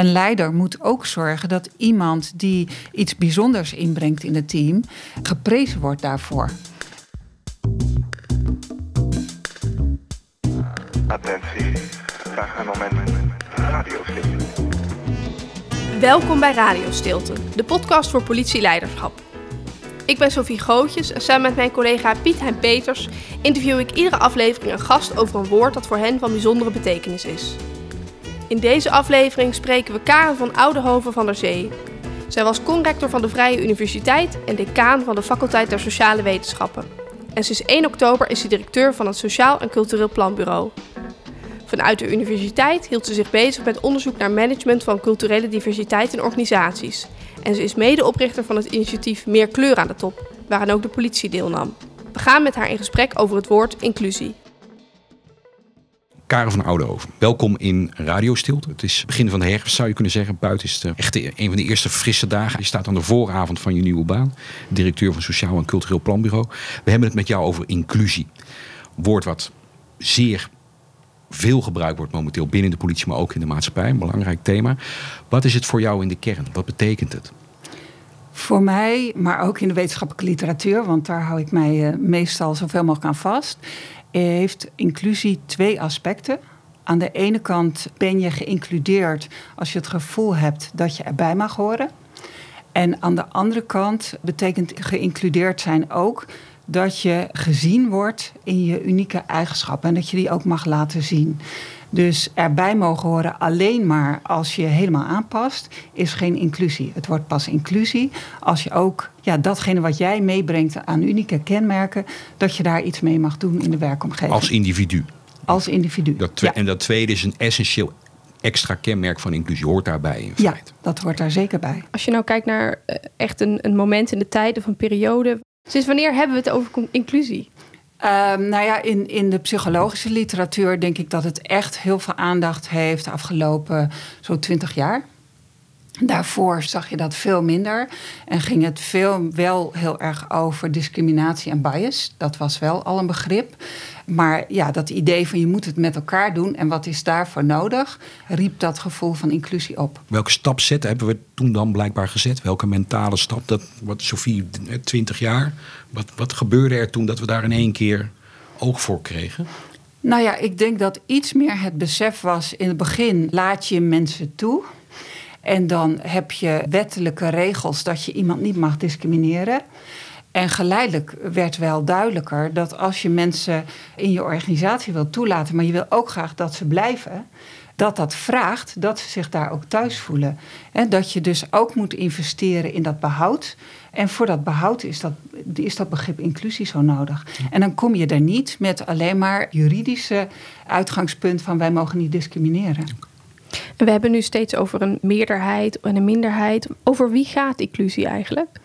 een leider moet ook zorgen dat iemand die iets bijzonders inbrengt in het team geprezen wordt daarvoor. Attentie, graag een moment. Radiostilte. Welkom bij Radiostilte, de podcast voor politieleiderschap. Ik ben Sophie Gootjes en samen met mijn collega Piet Hein Peters interview ik iedere aflevering een gast over een woord dat voor hen van bijzondere betekenis is. In deze aflevering spreken we Karen van Oudehoven van der Zee. Zij was conrector van de Vrije Universiteit en decaan van de faculteit der Sociale Wetenschappen. En sinds 1 oktober is ze directeur van het Sociaal en Cultureel Planbureau. Vanuit de universiteit hield ze zich bezig met onderzoek naar management van culturele diversiteit in organisaties. En ze is medeoprichter van het initiatief Meer Kleur aan de Top, waaraan ook de politie deelnam. We gaan met haar in gesprek over het woord inclusie. Karen van Oudehoven, welkom in Radio Stilte. Het is begin van de herfst, zou je kunnen zeggen. Buiten is het echt een van de eerste frisse dagen. Je staat aan de vooravond van je nieuwe baan. Directeur van Sociaal en Cultureel Planbureau. We hebben het met jou over inclusie. Woord wat zeer veel gebruikt wordt momenteel binnen de politie, maar ook in de maatschappij. Een belangrijk thema. Wat is het voor jou in de kern? Wat betekent het? Voor mij, maar ook in de wetenschappelijke literatuur, want daar hou ik mij eh, meestal zoveel mogelijk aan vast, heeft inclusie twee aspecten. Aan de ene kant ben je geïncludeerd als je het gevoel hebt dat je erbij mag horen. En aan de andere kant betekent geïncludeerd zijn ook dat je gezien wordt in je unieke eigenschappen en dat je die ook mag laten zien. Dus erbij mogen horen alleen maar als je helemaal aanpast, is geen inclusie. Het wordt pas inclusie als je ook ja, datgene wat jij meebrengt aan unieke kenmerken, dat je daar iets mee mag doen in de werkomgeving. Als individu. Als individu. Dat En dat tweede is een essentieel extra kenmerk van inclusie hoort daarbij in ja, feite. dat hoort daar zeker bij. Als je nou kijkt naar eh, echt een, een moment in de tijd of een periode, sinds wanneer hebben we het over inclusie? Um, nou ja, in, in de psychologische literatuur denk ik dat het echt heel veel aandacht heeft de afgelopen zo'n twintig jaar. Daarvoor zag je dat veel minder en ging het veel wel heel erg over discriminatie en bias. Dat was wel al een begrip. Maar ja, dat idee van je moet het met elkaar doen en wat is daarvoor nodig, riep dat gevoel van inclusie op. Welke stap zetten hebben we toen dan blijkbaar gezet? Welke mentale stap? Dat, wat Sofie, 20 jaar. Wat, wat gebeurde er toen dat we daar in één keer oog voor kregen? Nou ja, ik denk dat iets meer het besef was in het begin: laat je mensen toe. En dan heb je wettelijke regels dat je iemand niet mag discrimineren. En geleidelijk werd wel duidelijker dat als je mensen in je organisatie wil toelaten, maar je wil ook graag dat ze blijven, dat dat vraagt dat ze zich daar ook thuis voelen. En dat je dus ook moet investeren in dat behoud. En voor dat behoud is dat, is dat begrip inclusie zo nodig. En dan kom je er niet met alleen maar juridische uitgangspunt van wij mogen niet discrimineren. We hebben nu steeds over een meerderheid en een minderheid. Over wie gaat inclusie eigenlijk?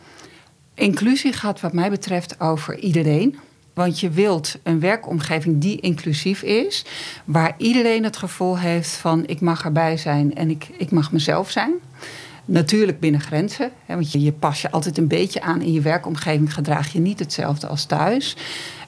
Inclusie gaat wat mij betreft over iedereen. Want je wilt een werkomgeving die inclusief is, waar iedereen het gevoel heeft van ik mag erbij zijn en ik, ik mag mezelf zijn. Natuurlijk binnen grenzen, hè, want je, je pas je altijd een beetje aan in je werkomgeving, gedraag je niet hetzelfde als thuis.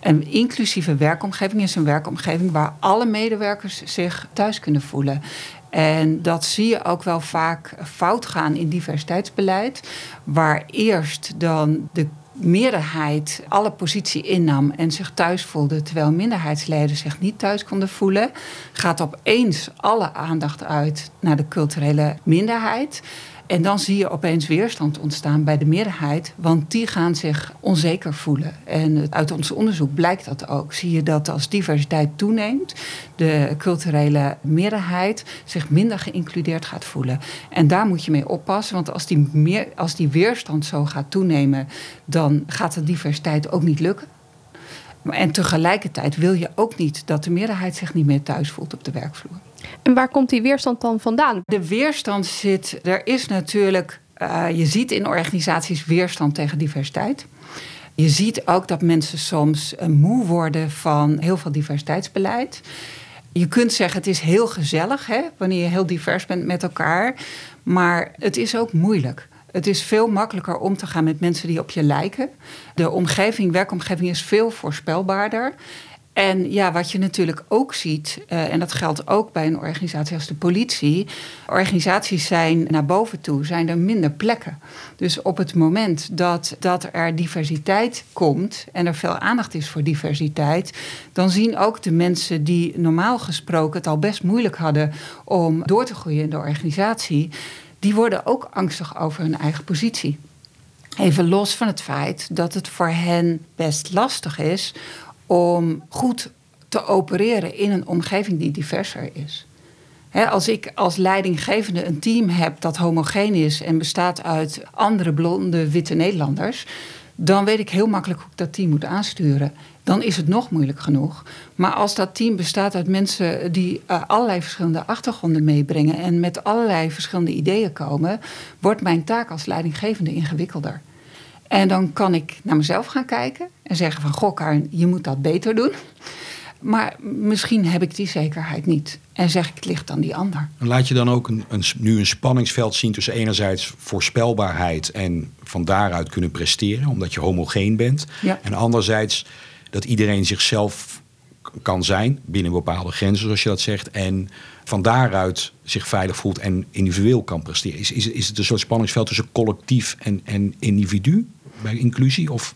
Een inclusieve werkomgeving is een werkomgeving waar alle medewerkers zich thuis kunnen voelen. En dat zie je ook wel vaak fout gaan in diversiteitsbeleid, waar eerst dan de meerderheid alle positie innam en zich thuis voelde, terwijl minderheidsleden zich niet thuis konden voelen, gaat opeens alle aandacht uit naar de culturele minderheid. En dan zie je opeens weerstand ontstaan bij de meerderheid, want die gaan zich onzeker voelen. En uit ons onderzoek blijkt dat ook. Zie je dat als diversiteit toeneemt, de culturele meerderheid zich minder geïncludeerd gaat voelen. En daar moet je mee oppassen, want als die, meer, als die weerstand zo gaat toenemen, dan gaat de diversiteit ook niet lukken. En tegelijkertijd wil je ook niet dat de meerderheid zich niet meer thuis voelt op de werkvloer. En waar komt die weerstand dan vandaan? De weerstand zit, er is natuurlijk, uh, je ziet in organisaties weerstand tegen diversiteit. Je ziet ook dat mensen soms uh, moe worden van heel veel diversiteitsbeleid. Je kunt zeggen, het is heel gezellig hè, wanneer je heel divers bent met elkaar. Maar het is ook moeilijk. Het is veel makkelijker om te gaan met mensen die op je lijken. De omgeving, werkomgeving is veel voorspelbaarder. En ja, wat je natuurlijk ook ziet, uh, en dat geldt ook bij een organisatie als de politie. Organisaties zijn naar boven toe, zijn er minder plekken. Dus op het moment dat, dat er diversiteit komt en er veel aandacht is voor diversiteit, dan zien ook de mensen die normaal gesproken het al best moeilijk hadden om door te groeien in de organisatie, die worden ook angstig over hun eigen positie. Even los van het feit dat het voor hen best lastig is om goed te opereren in een omgeving die diverser is. als ik als leidinggevende een team heb dat homogeen is en bestaat uit andere blonde witte Nederlanders, dan weet ik heel makkelijk hoe ik dat team moet aansturen. Dan is het nog moeilijk genoeg. Maar als dat team bestaat uit mensen die uh, allerlei verschillende achtergronden meebrengen en met allerlei verschillende ideeën komen, wordt mijn taak als leidinggevende ingewikkelder. En dan kan ik naar mezelf gaan kijken en zeggen van... goh Karin, je moet dat beter doen. Maar misschien heb ik die zekerheid niet. En zeg ik, het ligt aan die ander. En laat je dan ook een, een, nu een spanningsveld zien tussen enerzijds voorspelbaarheid... en van daaruit kunnen presteren, omdat je homogeen bent. Ja. En anderzijds dat iedereen zichzelf kan zijn binnen bepaalde grenzen, zoals je dat zegt. En van daaruit zich veilig voelt en individueel kan presteren. Is, is, is het een soort spanningsveld tussen collectief en, en individu? Bij inclusie? Of?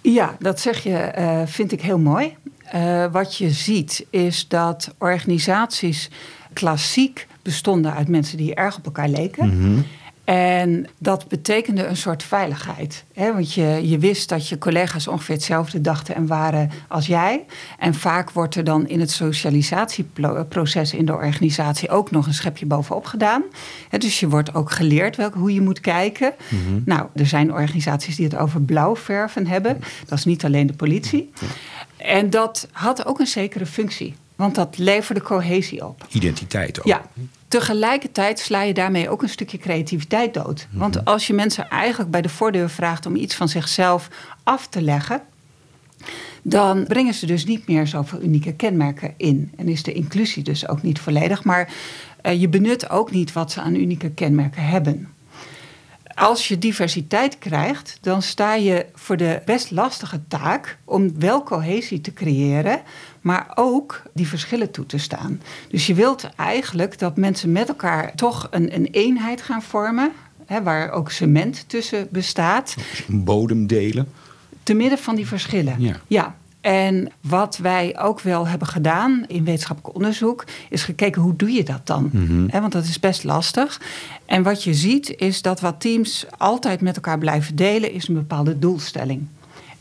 Ja, dat zeg je, uh, vind ik heel mooi. Uh, wat je ziet is dat organisaties klassiek bestonden uit mensen die erg op elkaar leken. Mm -hmm. En dat betekende een soort veiligheid. Hè? Want je, je wist dat je collega's ongeveer hetzelfde dachten en waren als jij. En vaak wordt er dan in het socialisatieproces in de organisatie ook nog een schepje bovenop gedaan. Hè? Dus je wordt ook geleerd welke, hoe je moet kijken. Mm -hmm. Nou, er zijn organisaties die het over blauw verven hebben. Dat is niet alleen de politie. En dat had ook een zekere functie. Want dat leverde cohesie op. Identiteit ook. Ja. Tegelijkertijd sla je daarmee ook een stukje creativiteit dood. Want als je mensen eigenlijk bij de voordeur vraagt om iets van zichzelf af te leggen, dan brengen ze dus niet meer zoveel unieke kenmerken in. En is de inclusie dus ook niet volledig. Maar uh, je benut ook niet wat ze aan unieke kenmerken hebben. Als je diversiteit krijgt, dan sta je voor de best lastige taak om wel cohesie te creëren, maar ook die verschillen toe te staan. Dus je wilt eigenlijk dat mensen met elkaar toch een, een eenheid gaan vormen, hè, waar ook cement tussen bestaat. Bodem delen. Te midden van die verschillen. Ja. ja. En wat wij ook wel hebben gedaan in wetenschappelijk onderzoek, is gekeken hoe doe je dat dan? Mm -hmm. He, want dat is best lastig. En wat je ziet is dat wat teams altijd met elkaar blijven delen, is een bepaalde doelstelling.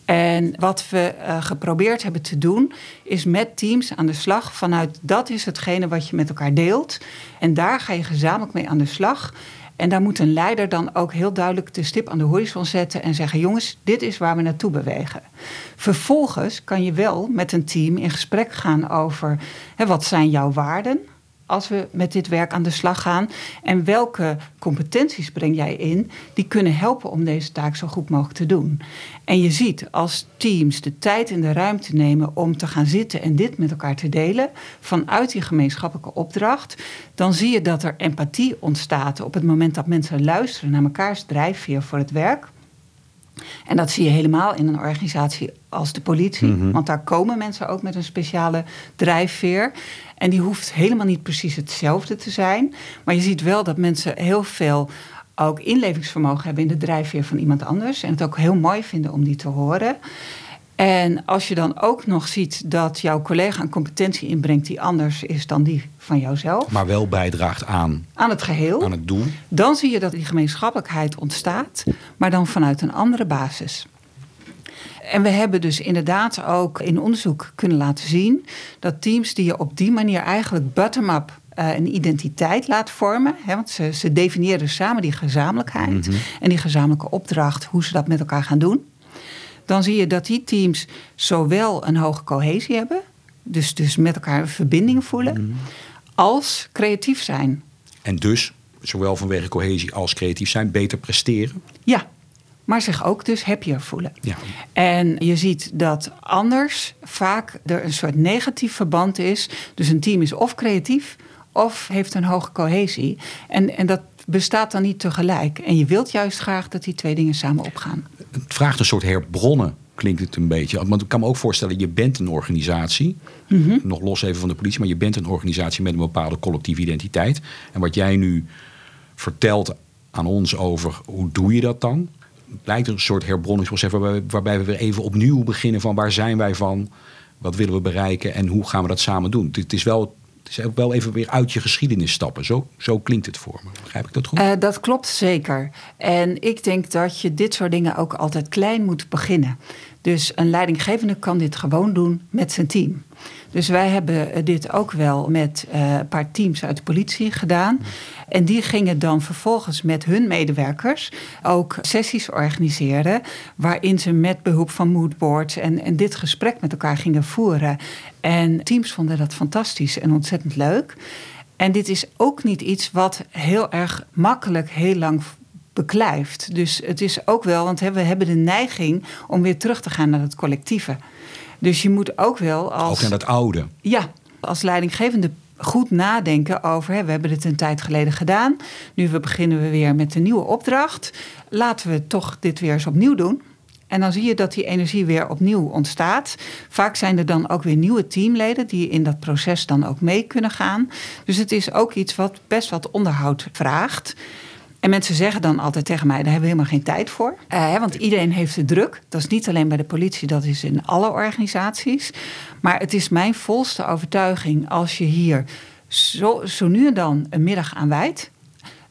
En wat we uh, geprobeerd hebben te doen, is met teams aan de slag vanuit dat is hetgene wat je met elkaar deelt. En daar ga je gezamenlijk mee aan de slag. En daar moet een leider dan ook heel duidelijk de stip aan de horizon zetten en zeggen: jongens, dit is waar we naartoe bewegen. Vervolgens kan je wel met een team in gesprek gaan over hè, wat zijn jouw waarden als we met dit werk aan de slag gaan en welke competenties breng jij in die kunnen helpen om deze taak zo goed mogelijk te doen. En je ziet als teams de tijd en de ruimte nemen om te gaan zitten en dit met elkaar te delen vanuit die gemeenschappelijke opdracht, dan zie je dat er empathie ontstaat op het moment dat mensen luisteren naar mekaars drijfveer voor het werk. En dat zie je helemaal in een organisatie als de politie. Mhm. Want daar komen mensen ook met een speciale drijfveer. En die hoeft helemaal niet precies hetzelfde te zijn. Maar je ziet wel dat mensen heel veel ook inlevingsvermogen hebben in de drijfveer van iemand anders. En het ook heel mooi vinden om die te horen. En als je dan ook nog ziet dat jouw collega een competentie inbrengt die anders is dan die van jouzelf. Maar wel bijdraagt aan, aan het geheel. aan het doel. Dan zie je dat die gemeenschappelijkheid ontstaat, maar dan vanuit een andere basis. En we hebben dus inderdaad ook in onderzoek kunnen laten zien dat teams die je op die manier eigenlijk bottom-up uh, een identiteit laat vormen. Hè, want ze, ze definiëren samen die gezamenlijkheid Mhm. en die gezamenlijke opdracht, hoe ze dat met elkaar gaan doen. Dan zie je dat die teams zowel een hoge cohesie hebben, dus, dus met elkaar verbinding voelen, als creatief zijn. En dus, zowel vanwege cohesie als creatief zijn, beter presteren. Ja, maar zich ook dus happier voelen. Ja. En je ziet dat anders vaak er een soort negatief verband is. Dus een team is of creatief of heeft een hoge cohesie. En, en dat bestaat dan niet tegelijk. En je wilt juist graag dat die twee dingen samen opgaan. Het vraagt een soort herbronnen, klinkt het een beetje. Want ik kan me ook voorstellen, je bent een organisatie. Nog los even van de politie, maar je bent een organisatie met een bepaalde collectieve identiteit. En wat jij nu vertelt aan ons over hoe doe je dat dan? Lijkt een soort herbronningsproces waarbij, waarbij we weer even opnieuw beginnen van waar zijn wij van? Wat willen we bereiken en hoe gaan we dat samen doen? Het is wel, het is ook wel even weer uit je geschiedenis stappen. Zo, zo klinkt het voor me. Begrijp ik dat goed? Eh, dat klopt zeker. En ik denk dat je dit soort dingen ook altijd klein moet beginnen. Dus een leidinggevende kan dit gewoon doen met zijn team. Dus wij hebben dit ook wel met eh, een paar teams uit de politie gedaan. En die gingen dan vervolgens met hun medewerkers ook sessies organiseren. waarin ze met behulp van moodboards en, en dit gesprek met elkaar gingen voeren. En teams vonden dat fantastisch en ontzettend leuk. En dit is ook niet iets wat heel erg makkelijk heel lang beklijft. Dus het is ook wel, want we hebben de neiging om weer terug te gaan naar het collectieve. Dus je moet ook wel als. Ook naar dat oude. Ja, als leidinggevende goed nadenken over. Hè, we hebben dit een tijd geleden gedaan. Nu we beginnen we weer met een nieuwe opdracht. Laten we toch dit weer eens opnieuw doen. En dan zie je dat die energie weer opnieuw ontstaat. Vaak zijn er dan ook weer nieuwe teamleden die in dat proces dan ook mee kunnen gaan. Dus het is ook iets wat best wat onderhoud vraagt. En mensen zeggen dan altijd tegen mij: daar hebben we helemaal geen tijd voor. Uh, want iedereen heeft de druk. Dat is niet alleen bij de politie, dat is in alle organisaties. Maar het is mijn volste overtuiging als je hier zo, zo nu en dan een middag aan wijdt,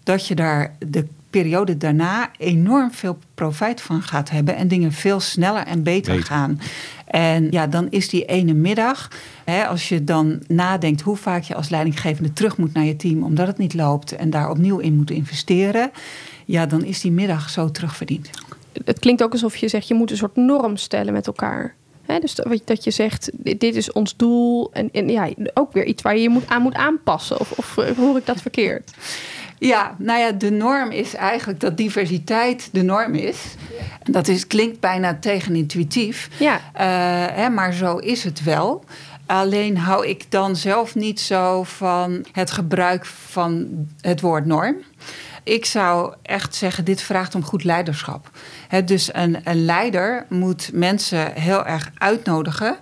dat je daar de periode daarna enorm veel profijt van gaat hebben en dingen veel sneller en beter, beter. gaan. En ja, dan is die ene middag, hè, als je dan nadenkt hoe vaak je als leidinggevende terug moet naar je team omdat het niet loopt en daar opnieuw in moet investeren, ja, dan is die middag zo terugverdiend. Het klinkt ook alsof je zegt, je moet een soort norm stellen met elkaar. He, dus dat je zegt, dit is ons doel. En, en, ja, ook weer iets waar je je moet aan moet aanpassen. Of, of hoor ik dat verkeerd? Ja, nou ja, de norm is eigenlijk dat diversiteit de norm is. En dat is, klinkt bijna tegenintuïtief. Ja. Uh, hè, maar zo is het wel. Alleen hou ik dan zelf niet zo van het gebruik van het woord norm. Ik zou echt zeggen, dit vraagt om goed leiderschap. He, dus een, een leider moet mensen heel erg uitnodigen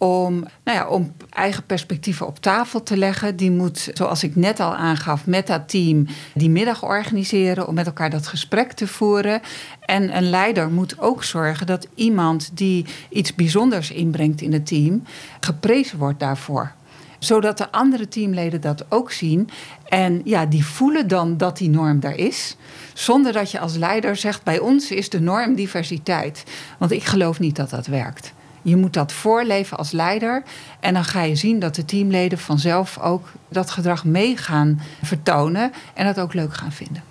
om, nou ja, om eigen perspectieven op tafel te leggen. Die moet, zoals ik net al aangaf, met dat team die middag organiseren om met elkaar dat gesprek te voeren. En een leider moet ook zorgen dat iemand die iets bijzonders inbrengt in het team geprezen wordt daarvoor zodat de andere teamleden dat ook zien. En ja, die voelen dan dat die norm daar is. Zonder dat je als leider zegt: bij ons is de norm diversiteit. Want ik geloof niet dat dat werkt. Je moet dat voorleven als leider. En dan ga je zien dat de teamleden vanzelf ook dat gedrag mee gaan vertonen. En dat ook leuk gaan vinden.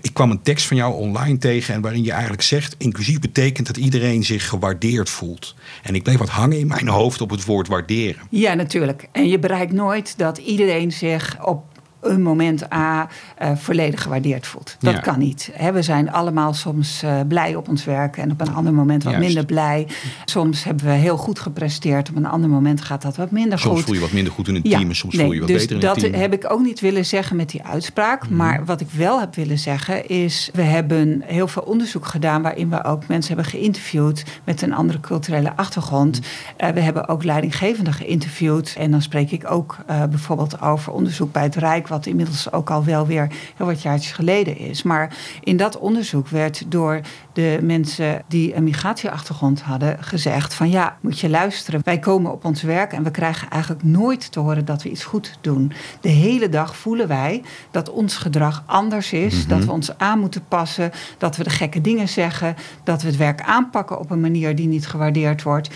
Ik kwam een tekst van jou online tegen en waarin je eigenlijk zegt: inclusief betekent dat iedereen zich gewaardeerd voelt. En ik bleef wat hangen in mijn hoofd op het woord waarderen. Ja, natuurlijk. En je bereikt nooit dat iedereen zich op een moment A uh, volledig gewaardeerd voelt. Dat ja. kan niet. He, we zijn allemaal soms uh, blij op ons werk en op een ander moment wat Juist. minder blij. Soms hebben we heel goed gepresteerd, op een ander moment gaat dat wat minder soms goed. Soms voel je wat minder goed in een team en soms nee, voel je wat dus beter in dat een team. heb ik ook niet willen zeggen met die uitspraak. Mm. Maar wat ik wel heb willen zeggen is, we hebben heel veel onderzoek gedaan waarin we ook mensen hebben geïnterviewd met een andere culturele achtergrond. Mm. Uh, we hebben ook leidinggevenden geïnterviewd en dan spreek ik ook bijvoorbeeld over onderzoek bij het Rijk wat inmiddels ook al wel weer heel wat jaartjes geleden is. Maar in dat onderzoek werd door de mensen die een migratieachtergrond hadden gezegd van ja, moet je luisteren. Wij komen op ons werk en we krijgen eigenlijk nooit te horen dat we iets goed doen. De hele dag voelen wij dat ons gedrag anders is, mm-hmm. dat we ons aan moeten passen, dat we de gekke dingen zeggen, dat we het werk aanpakken op een manier die niet gewaardeerd wordt.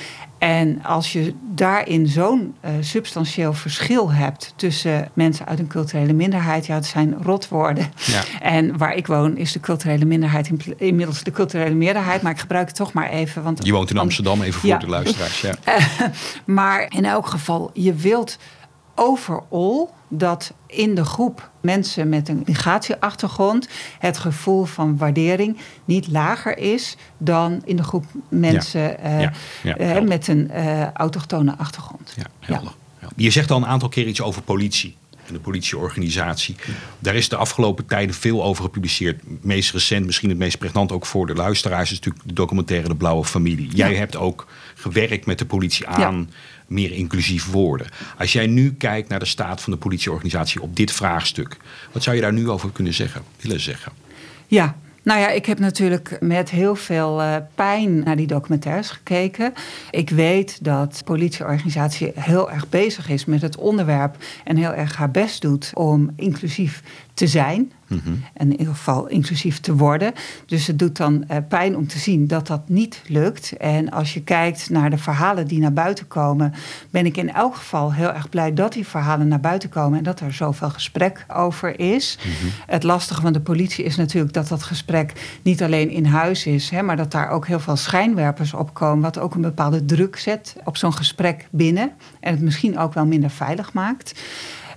En als je daarin zo'n uh, substantieel verschil hebt tussen mensen uit een culturele minderheid, ja, het zijn rotwoorden. Ja. En waar ik woon is de culturele minderheid inmiddels de culturele meerderheid, maar ik gebruik het toch maar even. Want, je woont in Amsterdam, even voor ja. de luisteraars. Ja. maar in elk geval, je wilt overal dat in de groep mensen met een migratieachtergrond het gevoel van waardering niet lager is dan in de groep mensen ja. Ja. Ja. Uh, met een uh, autochtone achtergrond. Ja, Je zegt al een aantal keer iets over politie. En de politieorganisatie. Daar is de afgelopen tijden veel over gepubliceerd. Meest recent, misschien het meest pregnant ook voor de luisteraars, is natuurlijk de documentaire De Blauwe Familie. Jij hebt ook gewerkt met de politie aan meer inclusief worden. Als jij nu kijkt naar de staat van de politieorganisatie op dit vraagstuk, wat zou je daar nu over kunnen zeggen, willen zeggen? Ja, nou ja, ik heb natuurlijk met heel veel uh, pijn naar die documentaires gekeken. Ik weet dat de politieorganisatie heel erg bezig is met het onderwerp en heel erg haar best doet om inclusief te zijn. En in ieder geval inclusief te worden. Dus het doet dan uh, pijn om te zien dat dat niet lukt. En als je kijkt naar de verhalen die naar buiten komen, ben ik in elk geval heel erg blij dat die verhalen naar buiten komen en dat er zoveel gesprek over is. Mm-hmm. Het lastige van de politie is natuurlijk dat dat gesprek niet alleen in huis is, hè, maar dat daar ook heel veel schijnwerpers op komen, wat ook een bepaalde druk zet op zo'n gesprek binnen en het misschien ook wel minder veilig maakt.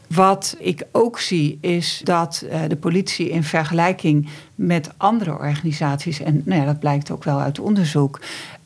Wat ik ook zie is dat uh, de politie in vergelijking met andere organisaties, en nou ja, dat blijkt ook wel uit onderzoek,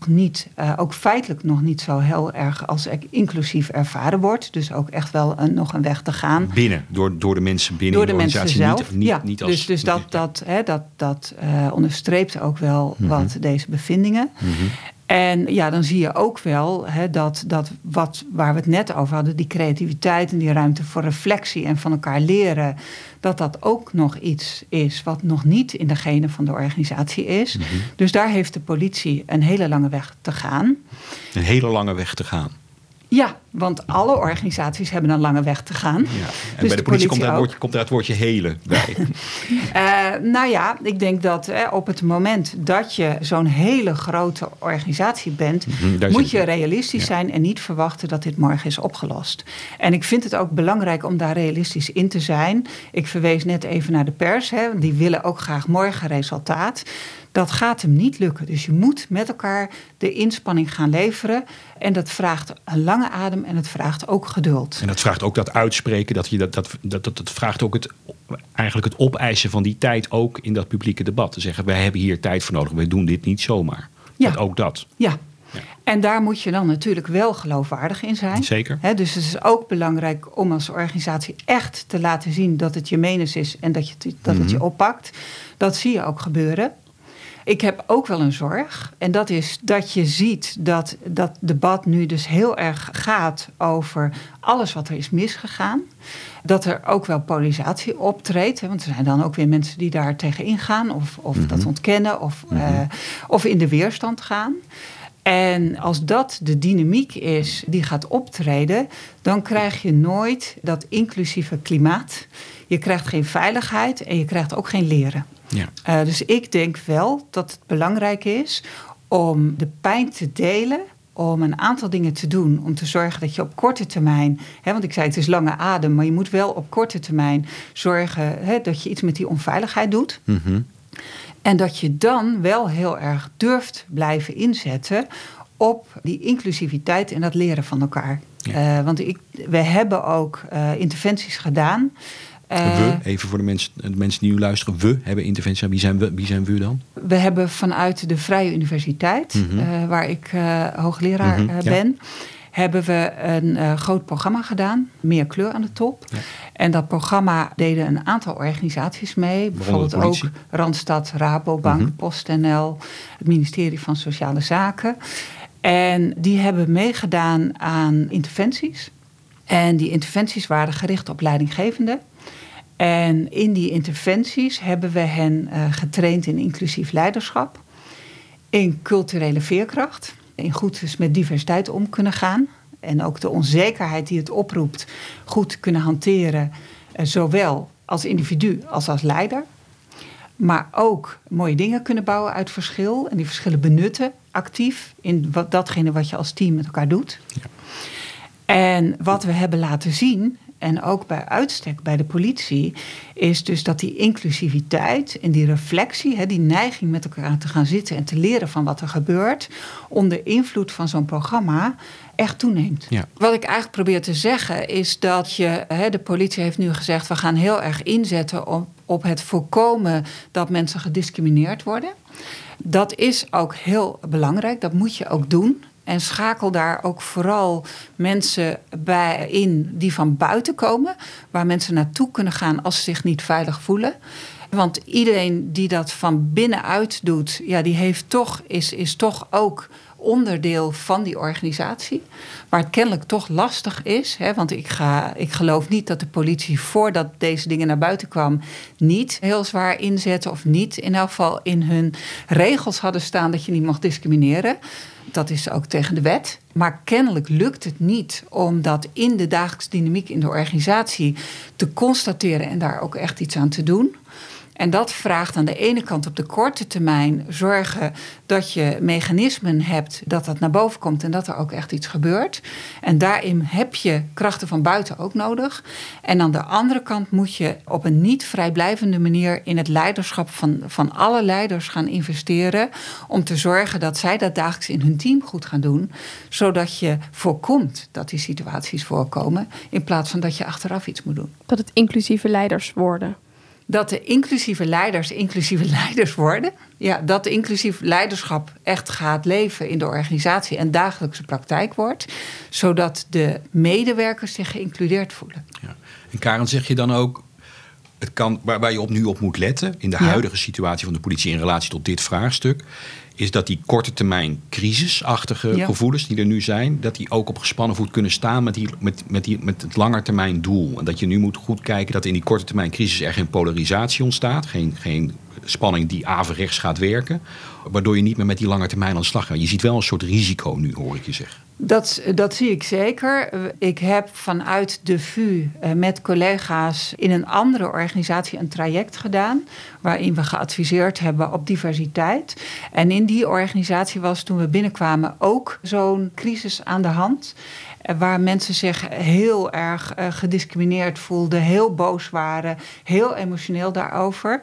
niet, uh, ook feitelijk nog niet zo heel erg als inclusief ervaren wordt. Dus ook echt wel een, nog een weg te gaan. Binnen, door, door de mensen binnen door de, de organisatie. Mensen zelf. Niet, niet, ja, niet als, dus dus dat, dat, hè, dat, dat uh, onderstreept ook wel mm -hmm. wat deze bevindingen. Mm -hmm. En ja, dan zie je ook wel hè, dat, dat wat, waar we het net over hadden, die creativiteit en die ruimte voor reflectie en van elkaar leren, dat dat ook nog iets is wat nog niet in de genen van de organisatie is. Mm -hmm. Dus daar heeft de politie een hele lange weg te gaan. Een hele lange weg te gaan. Ja, want alle organisaties hebben een lange weg te gaan. Ja. En dus bij de, de politie, politie komt, daar woordje, komt daar het woordje hele bij. uh, nou ja, ik denk dat eh, op het moment dat je zo'n hele grote organisatie bent, mm -hmm, moet je realistisch ja. zijn en niet verwachten dat dit morgen is opgelost. En ik vind het ook belangrijk om daar realistisch in te zijn. Ik verwees net even naar de pers, hè, die willen ook graag morgen resultaat. Dat gaat hem niet lukken. Dus je moet met elkaar de inspanning gaan leveren. En dat vraagt een lange adem en het vraagt ook geduld. En dat vraagt ook dat uitspreken. Dat, je dat, dat, dat, dat, dat vraagt ook het, eigenlijk het opeisen van die tijd ook in dat publieke debat. Te zeggen, wij hebben hier tijd voor nodig. Wij doen dit niet zomaar. Ja. Dat ook dat. Ja, ja. En daar moet je dan natuurlijk wel geloofwaardig in zijn. Zeker. He, dus het is ook belangrijk om als organisatie echt te laten zien dat het je menens is en dat, je, dat het je oppakt. Dat zie je ook gebeuren. Ik heb ook wel een zorg. En dat is dat je ziet dat dat debat nu dus heel erg gaat over alles wat er is misgegaan. Dat er ook wel polarisatie optreedt. Hè, want er zijn dan ook weer mensen die daar tegen ingaan. Of, of mm-hmm. dat ontkennen. Of, mm-hmm. uh, of in de weerstand gaan. En als dat de dynamiek is die gaat optreden, dan krijg je nooit dat inclusieve klimaat. Je krijgt geen veiligheid en je krijgt ook geen leren. Ja. Uh, dus ik denk wel dat het belangrijk is om de pijn te delen. Om een aantal dingen te doen. Om te zorgen dat je op korte termijn. Hè, want ik zei het is lange adem. Maar je moet wel op korte termijn zorgen hè, dat je iets met die onveiligheid doet. Mm-hmm. En dat je dan wel heel erg durft blijven inzetten op die inclusiviteit en dat leren van elkaar. Ja. Uh, want ik, we hebben ook uh, interventies gedaan. We, even voor de mensen, de mensen die nu luisteren, we hebben interventies. Wie zijn we, wie zijn we dan? We hebben vanuit de Vrije Universiteit, mm-hmm. waar ik hoogleraar mm-hmm, ben, ja. hebben we een groot programma gedaan, Meer Kleur aan de Top. Ja. En dat programma deden een aantal organisaties mee. Bijvoorbeeld ook Randstad, Rabobank, Mhm. PostNL, het ministerie van Sociale Zaken. En die hebben meegedaan aan interventies. En die interventies waren gericht op leidinggevenden. En in die interventies hebben we hen uh, getraind in inclusief leiderschap, in culturele veerkracht, in goed dus met diversiteit om kunnen gaan. En ook de onzekerheid die het oproept, goed kunnen hanteren, uh, zowel als individu als als leider. Maar ook mooie dingen kunnen bouwen uit verschil en die verschillen benutten actief in wat, datgene wat je als team met elkaar doet. Ja. En wat we hebben laten zien, en ook bij uitstek bij de politie, is dus dat die inclusiviteit en die reflectie, hè, die neiging met elkaar te gaan zitten en te leren van wat er gebeurt, onder invloed van zo'n programma echt toeneemt. Ja. Wat ik eigenlijk probeer te zeggen is dat je, hè, de politie heeft nu gezegd, we gaan heel erg inzetten op, op het voorkomen dat mensen gediscrimineerd worden. Dat is ook heel belangrijk, dat moet je ook doen. En schakel daar ook vooral mensen bij in die van buiten komen, waar mensen naartoe kunnen gaan als ze zich niet veilig voelen. Want iedereen die dat van binnenuit doet, ja, die heeft toch, is, is toch ook onderdeel van die organisatie. Waar het kennelijk toch lastig is. Hè, want ik, ga, ik geloof niet dat de politie voordat deze dingen naar buiten kwam... niet heel zwaar inzette of niet in elk geval in hun regels hadden staan... dat je niet mag discrimineren. Dat is ook tegen de wet. Maar kennelijk lukt het niet om dat in de dagelijkse dynamiek in de organisatie te constateren en daar ook echt iets aan te doen. En dat vraagt aan de ene kant op de korte termijn zorgen dat je mechanismen hebt dat dat naar boven komt en dat er ook echt iets gebeurt. En daarin heb je krachten van buiten ook nodig. En aan de andere kant moet je op een niet vrijblijvende manier in het leiderschap van, van alle leiders gaan investeren. Om te zorgen dat zij dat dagelijks in hun team goed gaan doen. Zodat je voorkomt dat die situaties voorkomen. In plaats van dat je achteraf iets moet doen. Dat het inclusieve leiders worden dat de inclusieve leiders inclusieve leiders worden. Ja, dat inclusief leiderschap echt gaat leven in de organisatie en dagelijkse praktijk wordt. Zodat de medewerkers zich geïncludeerd voelen. Ja. En Karen, zeg je dan ook, het kan, waar, waar je op nu op moet letten in de huidige situatie van de politie in relatie tot dit vraagstuk, is dat die korte termijn crisisachtige gevoelens die er nu zijn, dat die ook op gespannen voet kunnen staan met, die, met, met, die, met het langetermijn doel. En dat je nu moet goed kijken dat in die korte termijn crisis er geen polarisatie ontstaat, geen, geen spanning die averechts gaat werken, waardoor je niet meer met die lange termijn aan de slag gaat. Je ziet wel een soort risico nu, hoor ik je zeggen. Dat, dat zie ik zeker. Ik heb vanuit de VU eh, met collega's in een andere organisatie een traject gedaan. Waarin we geadviseerd hebben op diversiteit. En in die organisatie was toen we binnenkwamen ook zo'n crisis aan de hand. Eh, waar mensen zich heel erg eh, gediscrimineerd voelden, heel boos waren, heel emotioneel daarover.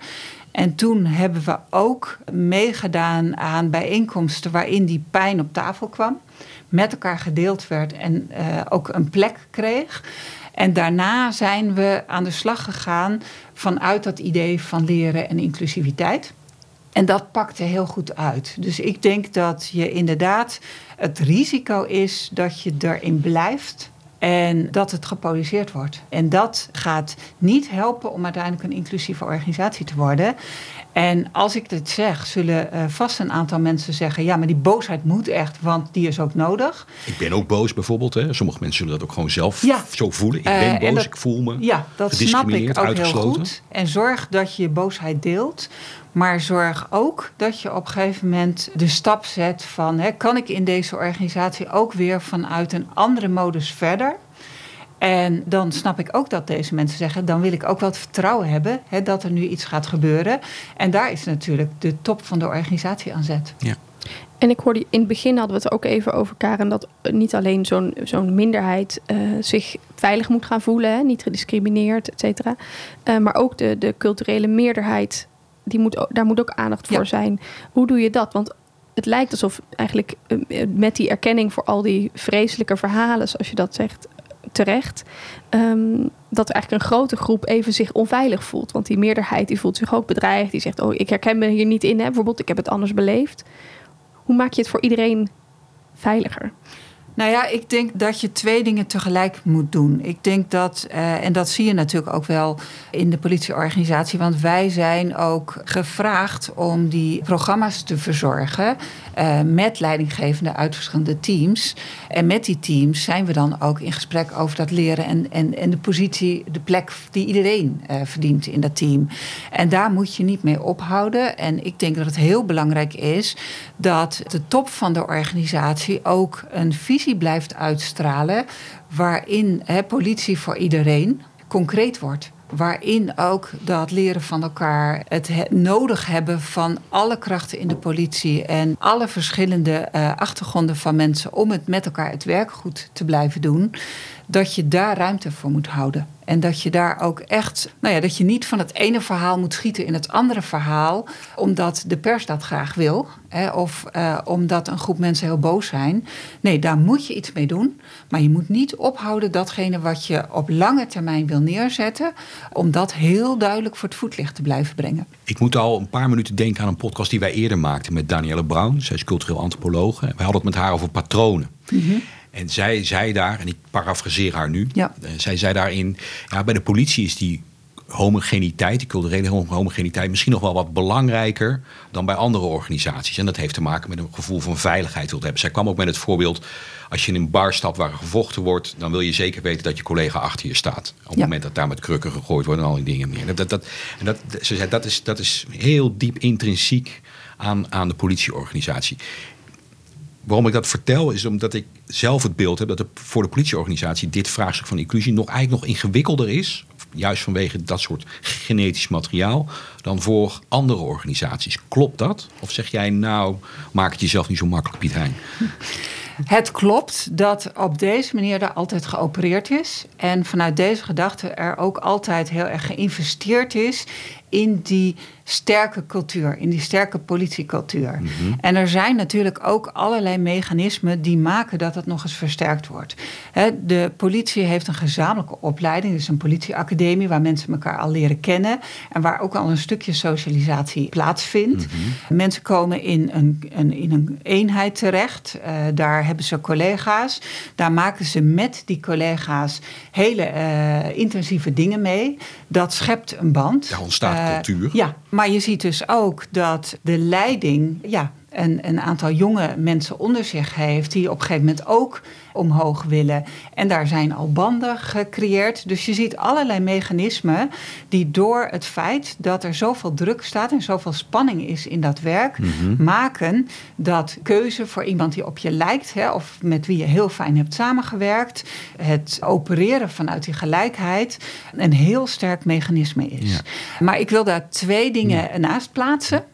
En toen hebben we ook meegedaan aan bijeenkomsten waarin die pijn op tafel kwam met elkaar gedeeld werd en uh, ook een plek kreeg. En daarna zijn we aan de slag gegaan vanuit dat idee van leren en inclusiviteit. En dat pakte heel goed uit. Dus ik denk dat je inderdaad het risico is dat je erin blijft en dat het gepolariseerd wordt. En dat gaat niet helpen om uiteindelijk een inclusieve organisatie te worden. En als ik dit zeg, zullen uh, vast een aantal mensen zeggen: ja, maar die boosheid moet echt, want die is ook nodig. Ik ben ook boos bijvoorbeeld. Hè. Sommige mensen zullen dat ook gewoon zelf ja. zo voelen. Ik ben uh, boos, ik voel me. Ja, dat snap ik ook heel goed. En zorg dat je je boosheid deelt. Maar zorg ook dat je op een gegeven moment de stap zet van: hè, kan ik in deze organisatie ook weer vanuit een andere modus verder? En dan snap ik ook dat deze mensen zeggen: dan wil ik ook wel het vertrouwen hebben hè, dat er nu iets gaat gebeuren. En daar is natuurlijk de top van de organisatie aan zet. Ja. En ik hoorde in het begin hadden we het ook even over Karen dat niet alleen zo'n zo'n minderheid uh, zich veilig moet gaan voelen, hè, niet gediscrimineerd, et cetera. Uh, maar ook de, de culturele meerderheid, die moet, daar moet ook aandacht voor zijn. Hoe doe je dat? Want het lijkt alsof eigenlijk uh, met die erkenning voor al die vreselijke verhalen, zoals je dat zegt, terecht. Um, dat eigenlijk een grote groep even zich onveilig voelt. Want die meerderheid die voelt zich ook bedreigd. Die zegt, oh, ik herken me hier niet in. Hè? Bijvoorbeeld, ik heb het anders beleefd. Hoe maak je het voor iedereen veiliger? Nou ja, ik denk dat je twee dingen tegelijk moet doen. Ik denk dat, uh, en dat zie je natuurlijk ook wel in de politieorganisatie, want wij zijn ook gevraagd om die programma's te verzorgen uh, met leidinggevenden uit verschillende teams. En met die teams zijn we dan ook in gesprek over dat leren en, en, en de positie, de plek die iedereen uh, verdient in dat team. En daar moet je niet mee ophouden. En ik denk dat het heel belangrijk is dat de top van de organisatie ook een visie blijft uitstralen. waarin hè, politie voor iedereen concreet wordt. Waarin ook dat leren van elkaar, het nodig hebben van alle krachten in de politie en alle verschillende uh, achtergronden van mensen om het met elkaar het werk goed te blijven doen dat je daar ruimte voor moet houden. En dat je daar ook echt, nou ja, dat je niet van het ene verhaal moet schieten in het andere verhaal, omdat de pers dat graag wil. Hè, of uh, omdat een groep mensen heel boos zijn. Nee, daar moet je iets mee doen. Maar je moet niet ophouden datgene wat je op lange termijn wil neerzetten, om dat heel duidelijk voor het voetlicht te blijven brengen. Ik moet al een paar minuten denken aan een podcast die wij eerder maakten met Danielle Brown. Zij is cultureel antropologe. Wij hadden het met haar over patronen. Mm -hmm. En zij zei daar, en ik parafraseer haar nu, ja. uh, zij zei daarin, ja, bij de politie is die homogeniteit, die culturele homogeniteit, misschien nog wel wat belangrijker dan bij andere organisaties. En dat heeft te maken met een gevoel van veiligheid wilt hebben. Zij kwam ook met het voorbeeld, als je in een bar stapt waar gevochten wordt, dan wil je zeker weten dat je collega achter je staat. Op het Ja. moment dat daar met krukken gegooid wordt en al die dingen meer. Dat, dat, dat, en dat, ze zei, dat, is, dat is heel diep intrinsiek aan, aan de politieorganisatie. Waarom ik dat vertel is omdat ik zelf het beeld heb dat voor de politieorganisatie dit vraagstuk van inclusie nog eigenlijk nog ingewikkelder is. Juist vanwege dat soort genetisch materiaal. Dan voor andere organisaties. Klopt dat? Of zeg jij nou, maak het jezelf niet zo makkelijk, Piet Hein? Het klopt dat op deze manier er altijd geopereerd is. En vanuit deze gedachte er ook altijd heel erg geïnvesteerd is in die sterke cultuur, in die sterke politiecultuur. En er zijn natuurlijk ook allerlei mechanismen die maken dat het nog eens versterkt wordt. De politie heeft een gezamenlijke opleiding, dus een politieacademie waar mensen elkaar al leren kennen en waar ook al een stukje socialisatie plaatsvindt. Mensen komen in een, een, in een eenheid terecht, uh, daar hebben ze collega's, daar maken ze met die collega's hele uh, intensieve dingen mee. Dat schept een band. Daar ontstaat uh, cultuur. Ja, maar je ziet dus ook dat de leiding ja, een, een aantal jonge mensen onder zich heeft... die op een gegeven moment ook omhoog willen. En daar zijn al banden gecreëerd. Dus je ziet allerlei mechanismen die door het feit... dat er zoveel druk staat en zoveel spanning is in dat werk... Mm-hmm. maken dat keuze voor iemand die op je lijkt... Hè, of met wie je heel fijn hebt samengewerkt... het opereren vanuit die gelijkheid... een heel sterk mechanisme is. Ja. Maar ik wil daar twee dingen ja. naast plaatsen...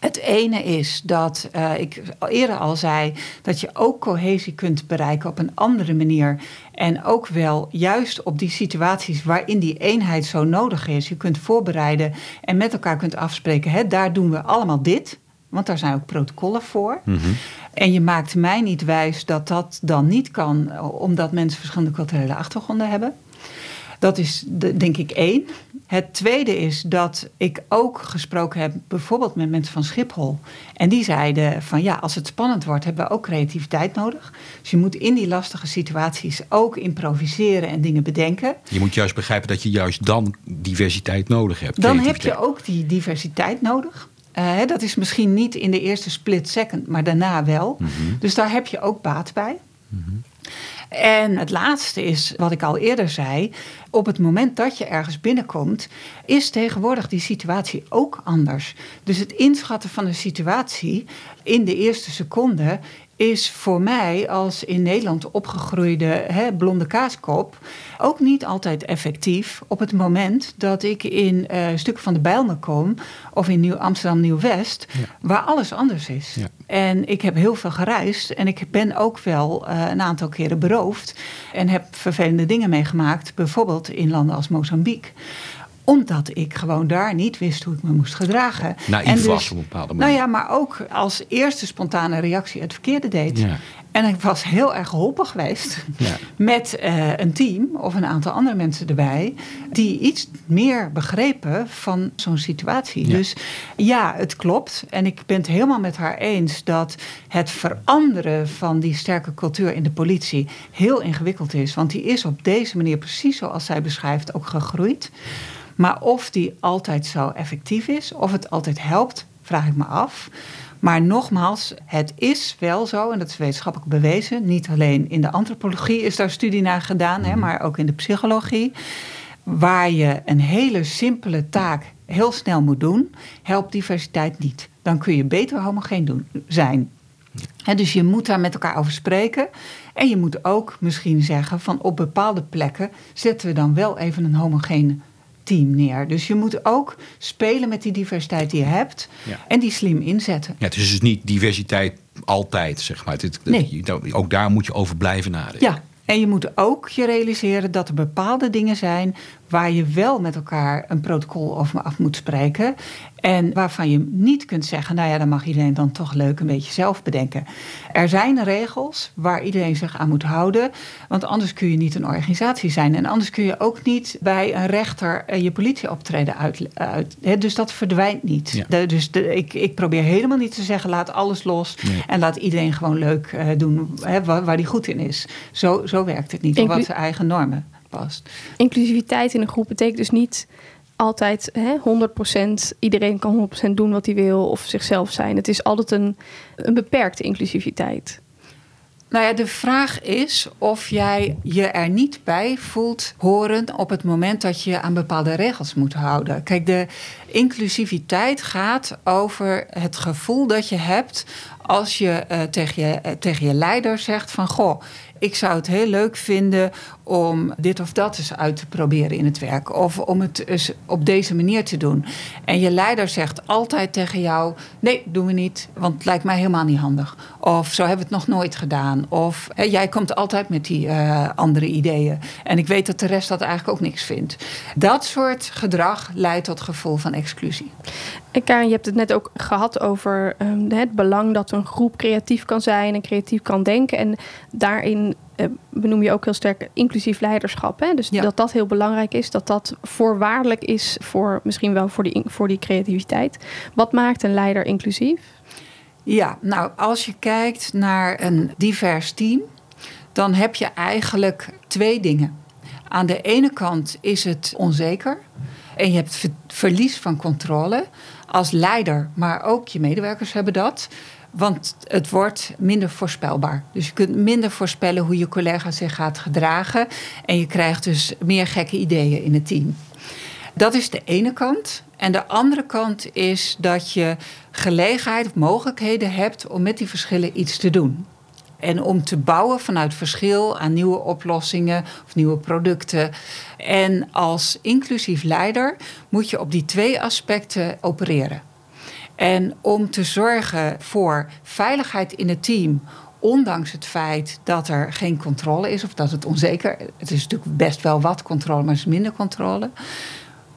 Het ene is dat uh, ik eerder al zei dat je ook cohesie kunt bereiken op een andere manier. En ook wel juist op die situaties waarin die eenheid zo nodig is. Je kunt voorbereiden en met elkaar kunt afspreken. Hè, daar doen we allemaal dit. Want daar zijn ook protocollen voor. Mm-hmm. En je maakt mij niet wijs dat dat dan niet kan, omdat mensen verschillende culturele achtergronden hebben. Dat is de, denk ik één. Het tweede is dat ik ook gesproken heb, bijvoorbeeld met mensen van Schiphol. En die zeiden van ja, als het spannend wordt, hebben we ook creativiteit nodig. Dus je moet in die lastige situaties ook improviseren en dingen bedenken. Je moet juist begrijpen dat je juist dan diversiteit nodig hebt. Dan heb je ook die diversiteit nodig. Uh, dat is misschien niet in de eerste split second, maar daarna wel. Mm-hmm. Dus daar heb je ook baat bij. Mm-hmm. En het laatste is, wat ik al eerder zei, op het moment dat je ergens binnenkomt, is tegenwoordig die situatie ook anders. Dus het inschatten van de situatie in de eerste seconde is voor mij als in Nederland opgegroeide hè, blonde kaaskop ook niet altijd effectief op het moment dat ik in uh, stukken van de Bijlmer kom of in Nieuw Amsterdam Nieuw-West, ja. waar alles anders is. Ja. En ik heb heel veel gereisd en ik ben ook wel uh, een aantal keren beroofd en heb vervelende dingen meegemaakt, bijvoorbeeld in landen als Mozambique omdat ik gewoon daar niet wist hoe ik me moest gedragen. Naïef en dus, was op een bepaalde manier. Nou ja, maar ook als eerste spontane reactie het verkeerde deed. Ja. En ik was heel erg geholpen geweest ja. met uh, een team of een aantal andere mensen erbij... die iets meer begrepen van zo'n situatie. Ja. Dus ja, het klopt. En ik ben het helemaal met haar eens dat het veranderen van die sterke cultuur in de politie... heel ingewikkeld is. Want die is op deze manier, precies zoals zij beschrijft, ook gegroeid. Maar of die altijd zo effectief is, of het altijd helpt, vraag ik me af. Maar nogmaals, het is wel zo, en dat is wetenschappelijk bewezen. Niet alleen in de antropologie is daar studie naar gedaan, hè, maar ook in de psychologie. Waar je een hele simpele taak heel snel moet doen, helpt diversiteit niet. Dan kun je beter homogeen doen, zijn. Dus je moet daar met elkaar over spreken. En je moet ook misschien zeggen van op bepaalde plekken zetten we dan wel even een homogeen team neer. Dus je moet ook spelen met die diversiteit die je hebt ja. en die slim inzetten. Ja, het is dus niet diversiteit altijd, zeg maar. Het, nee. Ook daar moet je over blijven nadenken. Ja, En je moet ook je realiseren dat er bepaalde dingen zijn waar je wel met elkaar een protocol over af moet spreken. En waarvan je niet kunt zeggen, nou ja, dan mag iedereen dan toch leuk een beetje zelf bedenken. Er zijn regels waar iedereen zich aan moet houden, want anders kun je niet een organisatie zijn. En anders kun je ook niet bij een rechter eh, je politieoptreden uit. uit dus dat verdwijnt niet. dus de, ik, ik probeer helemaal niet te zeggen, laat alles los en laat iedereen gewoon leuk uh, doen waar, waar die goed in is. Zo, zo werkt het niet, Inclu wat zijn eigen normen past. Inclusiviteit in een groep betekent dus niet altijd hè, 100%, iedereen kan 100% doen wat hij wil of zichzelf zijn. Het is altijd een, een beperkte inclusiviteit. Nou ja, de vraag is of jij je er niet bij voelt horen op het moment dat je aan bepaalde regels moet houden. Kijk, de inclusiviteit gaat over het gevoel dat je hebt als je uh, tegen je, uh, tegen je leider zegt van goh, ik zou het heel leuk vinden om dit of dat eens uit te proberen in het werk. Of om het eens op deze manier te doen. En je leider zegt altijd tegen jou: nee, doen we niet, want het lijkt mij helemaal niet handig. Of zo hebben we het nog nooit gedaan. Of jij komt altijd met die uh, andere ideeën. En ik weet dat de rest dat eigenlijk ook niks vindt. Dat soort gedrag leidt tot gevoel van exclusie. En je hebt het net ook gehad over um, het belang dat een groep creatief kan zijn en creatief kan denken. En daarin uh, benoem je ook heel sterk inclusief leiderschap. Hè? Dus ja. dat dat heel belangrijk is, dat dat voorwaardelijk is voor misschien wel voor die, voor die creativiteit. Wat maakt een leider inclusief? Ja, nou, als je kijkt naar een divers team, dan heb je eigenlijk twee dingen. Aan de ene kant is het onzeker en je hebt verlies van controle als leider, maar ook je medewerkers hebben dat. Want het wordt minder voorspelbaar. Dus je kunt minder voorspellen hoe je collega zich gaat gedragen. En je krijgt dus meer gekke ideeën in het team. Dat is de ene kant. En de andere kant is dat je gelegenheid of mogelijkheden hebt om met die verschillen iets te doen. En om te bouwen vanuit verschil aan nieuwe oplossingen of nieuwe producten. En als inclusief leider moet je op die twee aspecten opereren. En om te zorgen voor veiligheid in het team, ondanks het feit dat er geen controle is of dat het onzeker is. Het is natuurlijk best wel wat controle, maar het is minder controle.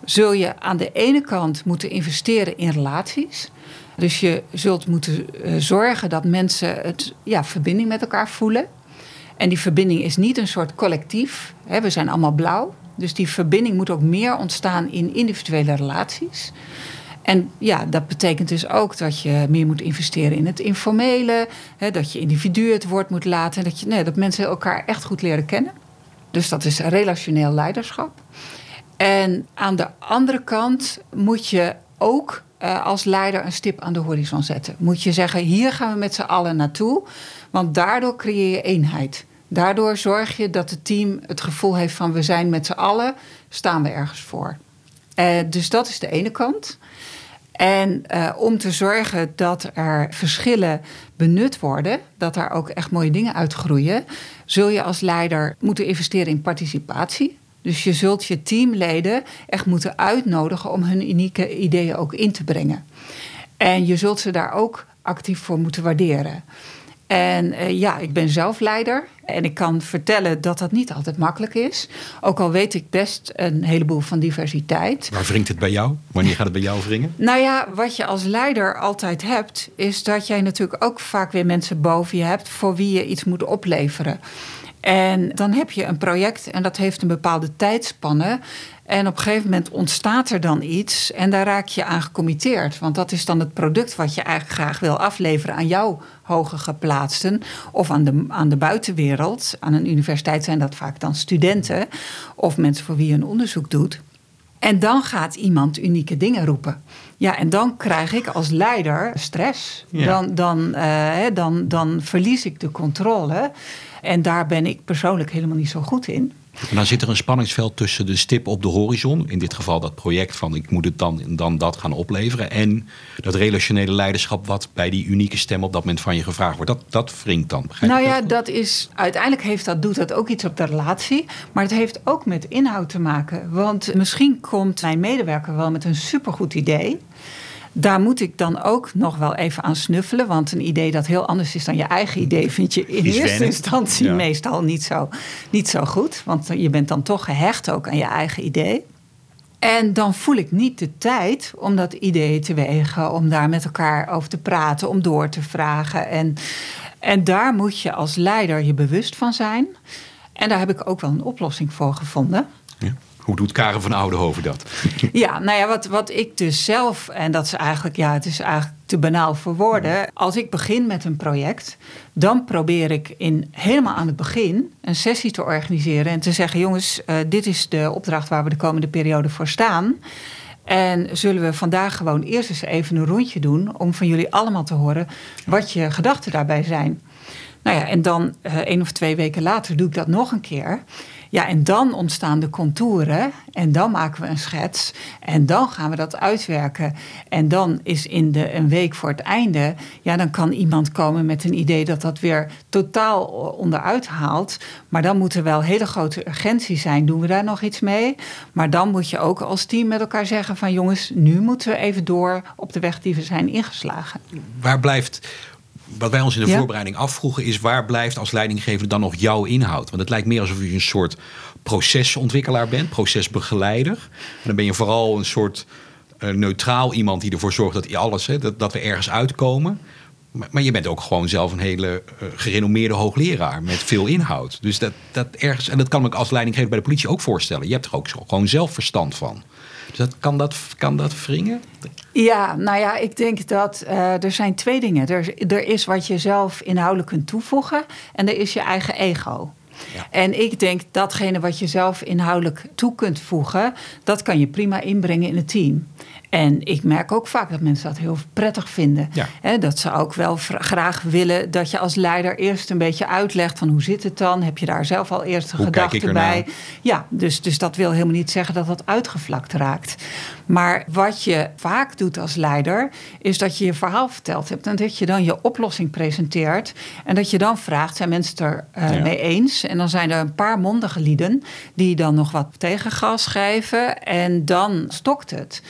Zul je aan de ene kant moeten investeren in relaties. Dus je zult moeten eh, zorgen dat mensen het, ja, verbinding met elkaar voelen. En die verbinding is niet een soort collectief. Hè, we zijn allemaal blauw. Dus die verbinding moet ook meer ontstaan in individuele relaties. En ja, dat betekent dus ook dat je meer moet investeren in het informele. Hè, dat je individuen het woord moet laten. Dat, je, nee, dat mensen elkaar echt goed leren kennen. Dus dat is relationeel leiderschap. En aan de andere kant moet je ook uh, als leider een stip aan de horizon zetten. Moet je zeggen, hier gaan we met z'n allen naartoe. Want daardoor creëer je eenheid. Daardoor zorg je dat het team het gevoel heeft van we zijn met z'n allen, staan we ergens voor. Uh, dus dat is de ene kant. En uh, om te zorgen dat er verschillen benut worden, dat daar ook echt mooie dingen uitgroeien, zul je als leider moeten investeren in participatie. Dus je zult je teamleden echt moeten uitnodigen om hun unieke ideeën ook in te brengen. En je zult ze daar ook actief voor moeten waarderen. En uh, ja, ik ben zelf leider. En ik kan vertellen dat dat niet altijd makkelijk is. Ook al weet ik best een heleboel van diversiteit. Waar wringt het bij jou? Wanneer gaat het bij jou wringen? Nou ja, wat je als leider altijd hebt, is dat jij natuurlijk ook vaak weer mensen boven je hebt voor wie je iets moet opleveren. En dan heb je een project en dat heeft een bepaalde tijdspanne. En op een gegeven moment ontstaat er dan iets en daar raak je aan gecommitteerd. Want dat is dan het product wat je eigenlijk graag wil afleveren aan jouw hoger geplaatsten. Of aan de, aan de buitenwereld. Aan een universiteit zijn dat vaak dan studenten of mensen voor wie je een onderzoek doet. En dan gaat iemand unieke dingen roepen. Ja, en dan krijg ik als leider stress. Ja. Dan, dan, uh, dan, dan verlies ik de controle. En daar ben ik persoonlijk helemaal niet zo goed in. En dan zit er een spanningsveld tussen de stip op de horizon, in dit geval dat project van ik moet het dan, dan dat gaan opleveren, en dat relationele leiderschap wat bij die unieke stem op dat moment van je gevraagd wordt. Dat, dat wringt dan. nou ja, dat, dat, is uiteindelijk heeft dat, doet dat ook iets op de relatie, maar het heeft ook met inhoud te maken. Want misschien komt mijn medewerker wel met een supergoed idee. Daar moet ik dan ook nog wel even aan snuffelen. Want een idee dat heel anders is dan je eigen idee, vind je in eerste instantie Ja. meestal niet zo, niet zo goed. Want je bent dan toch gehecht ook aan je eigen idee. En dan voel ik niet de tijd om dat idee te wegen, om daar met elkaar over te praten, om door te vragen. En, en daar moet je als leider je bewust van zijn. En daar heb ik ook wel een oplossing voor gevonden. Ja. Hoe doet Karen van Oudenhoven dat? Ja, nou ja, wat, wat ik dus zelf, en dat is eigenlijk, ja, het is eigenlijk te banaal voor woorden. Als ik begin met een project, dan probeer ik in, helemaal aan het begin een sessie te organiseren en te zeggen: jongens, eh, dit is de opdracht waar we de komende periode voor staan. En zullen we vandaag gewoon eerst eens even een rondje doen om van jullie allemaal te horen wat je gedachten daarbij zijn. Nou ja, en dan eh één of twee weken later doe ik dat nog een keer. Ja, en dan ontstaan de contouren en dan maken we een schets en dan gaan we dat uitwerken. En dan is in de een week voor het einde, ja, dan kan iemand komen met een idee dat dat weer totaal onderuit haalt. Maar dan moet er wel hele grote urgentie zijn. Doen we daar nog iets mee? Maar dan moet je ook als team met elkaar zeggen van jongens, nu moeten we even door op de weg die we zijn ingeslagen. Waar blijft, wat wij ons in de Ja. voorbereiding afvroegen, is waar blijft als leidinggever dan nog jouw inhoud? Want het lijkt meer alsof je een soort procesontwikkelaar bent, procesbegeleider. En dan ben je vooral een soort eh, neutraal iemand die ervoor zorgt dat alles, hè, dat, dat we ergens uitkomen. Maar, maar je bent ook gewoon zelf een hele eh, gerenommeerde hoogleraar met veel inhoud. Dus dat, dat ergens, en dat kan ik als leidinggever bij de politie ook voorstellen. Je hebt er ook zo- gewoon zelf verstand van. Dat, kan, dat, kan dat wringen? Ja, nou ja, ik denk dat eh, er zijn twee dingen. Er, er is wat je zelf inhoudelijk kunt toevoegen en er is je eigen ego. Ja. En ik denk datgene wat je zelf inhoudelijk toe kunt voegen, dat kan je prima inbrengen in het team. En ik merk ook vaak dat mensen dat heel prettig vinden. Ja. Dat ze ook wel graag willen dat je als leider eerst een beetje uitlegt van hoe zit het dan? Heb je daar zelf al eerst een gedachte bij? Ja, dus, dus dat wil helemaal niet zeggen dat dat uitgevlakt raakt. Maar wat je vaak doet als leider, is dat je je verhaal verteld hebt en dat je dan je oplossing presenteert. En dat je dan vraagt: zijn mensen het er eh, Ja. mee eens? En dan zijn er een paar mondige lieden die dan nog wat tegengas geven en dan stokt het.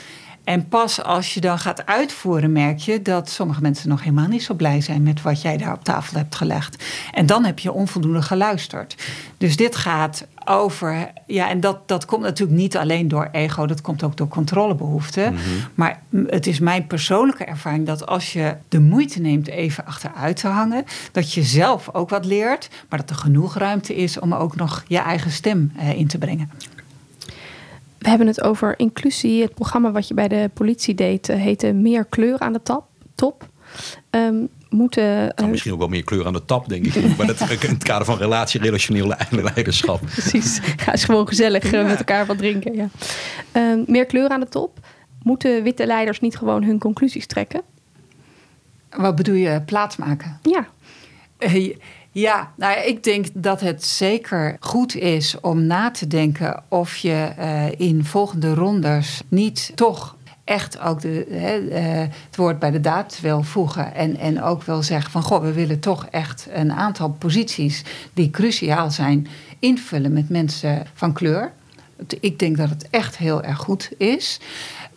En pas als je dan gaat uitvoeren, merk je dat sommige mensen nog helemaal niet zo blij zijn met wat jij daar op tafel hebt gelegd. En dan heb je onvoldoende geluisterd. Dus dit gaat over. Ja, en dat, dat komt natuurlijk niet alleen door ego, dat komt ook door controlebehoeften. Maar m- het is mijn persoonlijke ervaring dat als je de moeite neemt even achteruit te hangen, dat je zelf ook wat leert, maar dat er genoeg ruimte is om ook nog je eigen stem eh, in te brengen. We hebben het over inclusie. Het programma wat je bij de politie deed eh, heette Meer kleur aan de tap, top. Ehm, moeten, Nou, misschien ook wel meer kleur aan de tap, denk ik. Maar dat in het kader van relatie, relationeel le- leiderschap. Precies. Ga eens gewoon gezellig eh, met elkaar wat drinken. Ja. Ehm, meer kleur aan de top. Moeten witte leiders niet gewoon hun conclusies trekken? Wat bedoel je, plaatsmaken? Ja. Eh, Ja, nou ik denk dat het zeker goed is om na te denken of je eh, in volgende rondes niet toch echt ook de, eh, het woord bij de daad wil voegen. En, en ook wil zeggen van goh, we willen toch echt een aantal posities die cruciaal zijn invullen met mensen van kleur. Ik denk dat het echt heel erg goed is.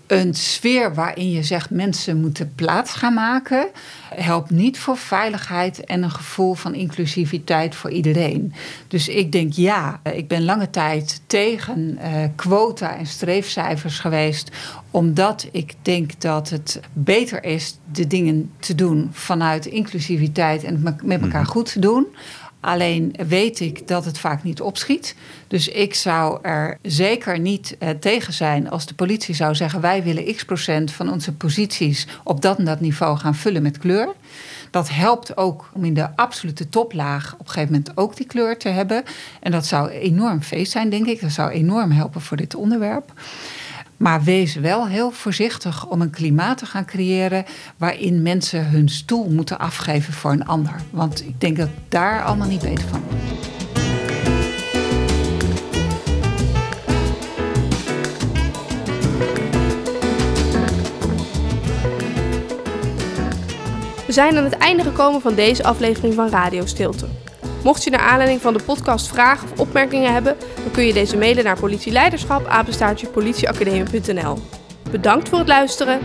Een sfeer waarin je zegt mensen moeten plaats gaan maken, helpt niet voor veiligheid en een gevoel van inclusiviteit voor iedereen. Dus ik denk ja, ik ben lange tijd tegen eh, quota en streefcijfers geweest, omdat ik denk dat het beter is de dingen te doen vanuit inclusiviteit en het me- met elkaar goed te doen. Alleen weet ik dat het vaak niet opschiet. Dus ik zou er zeker niet eh, tegen zijn als de politie zou zeggen: wij willen x procent van onze posities op dat en dat niveau gaan vullen met kleur. Dat helpt ook om in de absolute toplaag op een gegeven moment ook die kleur te hebben. En dat zou enorm feest zijn, denk ik. Dat zou enorm helpen voor dit onderwerp. Maar wees wel heel voorzichtig om een klimaat te gaan creëren waarin mensen hun stoel moeten afgeven voor een ander. Want ik denk dat daar allemaal niet beter van wordt. We zijn aan het einde gekomen van deze aflevering van Radio Stilte. Mocht je naar aanleiding van de podcast vragen of opmerkingen hebben, dan kun je deze mailen naar politieleiderschap apenstaartje politieacademie.nl. Bedankt voor het luisteren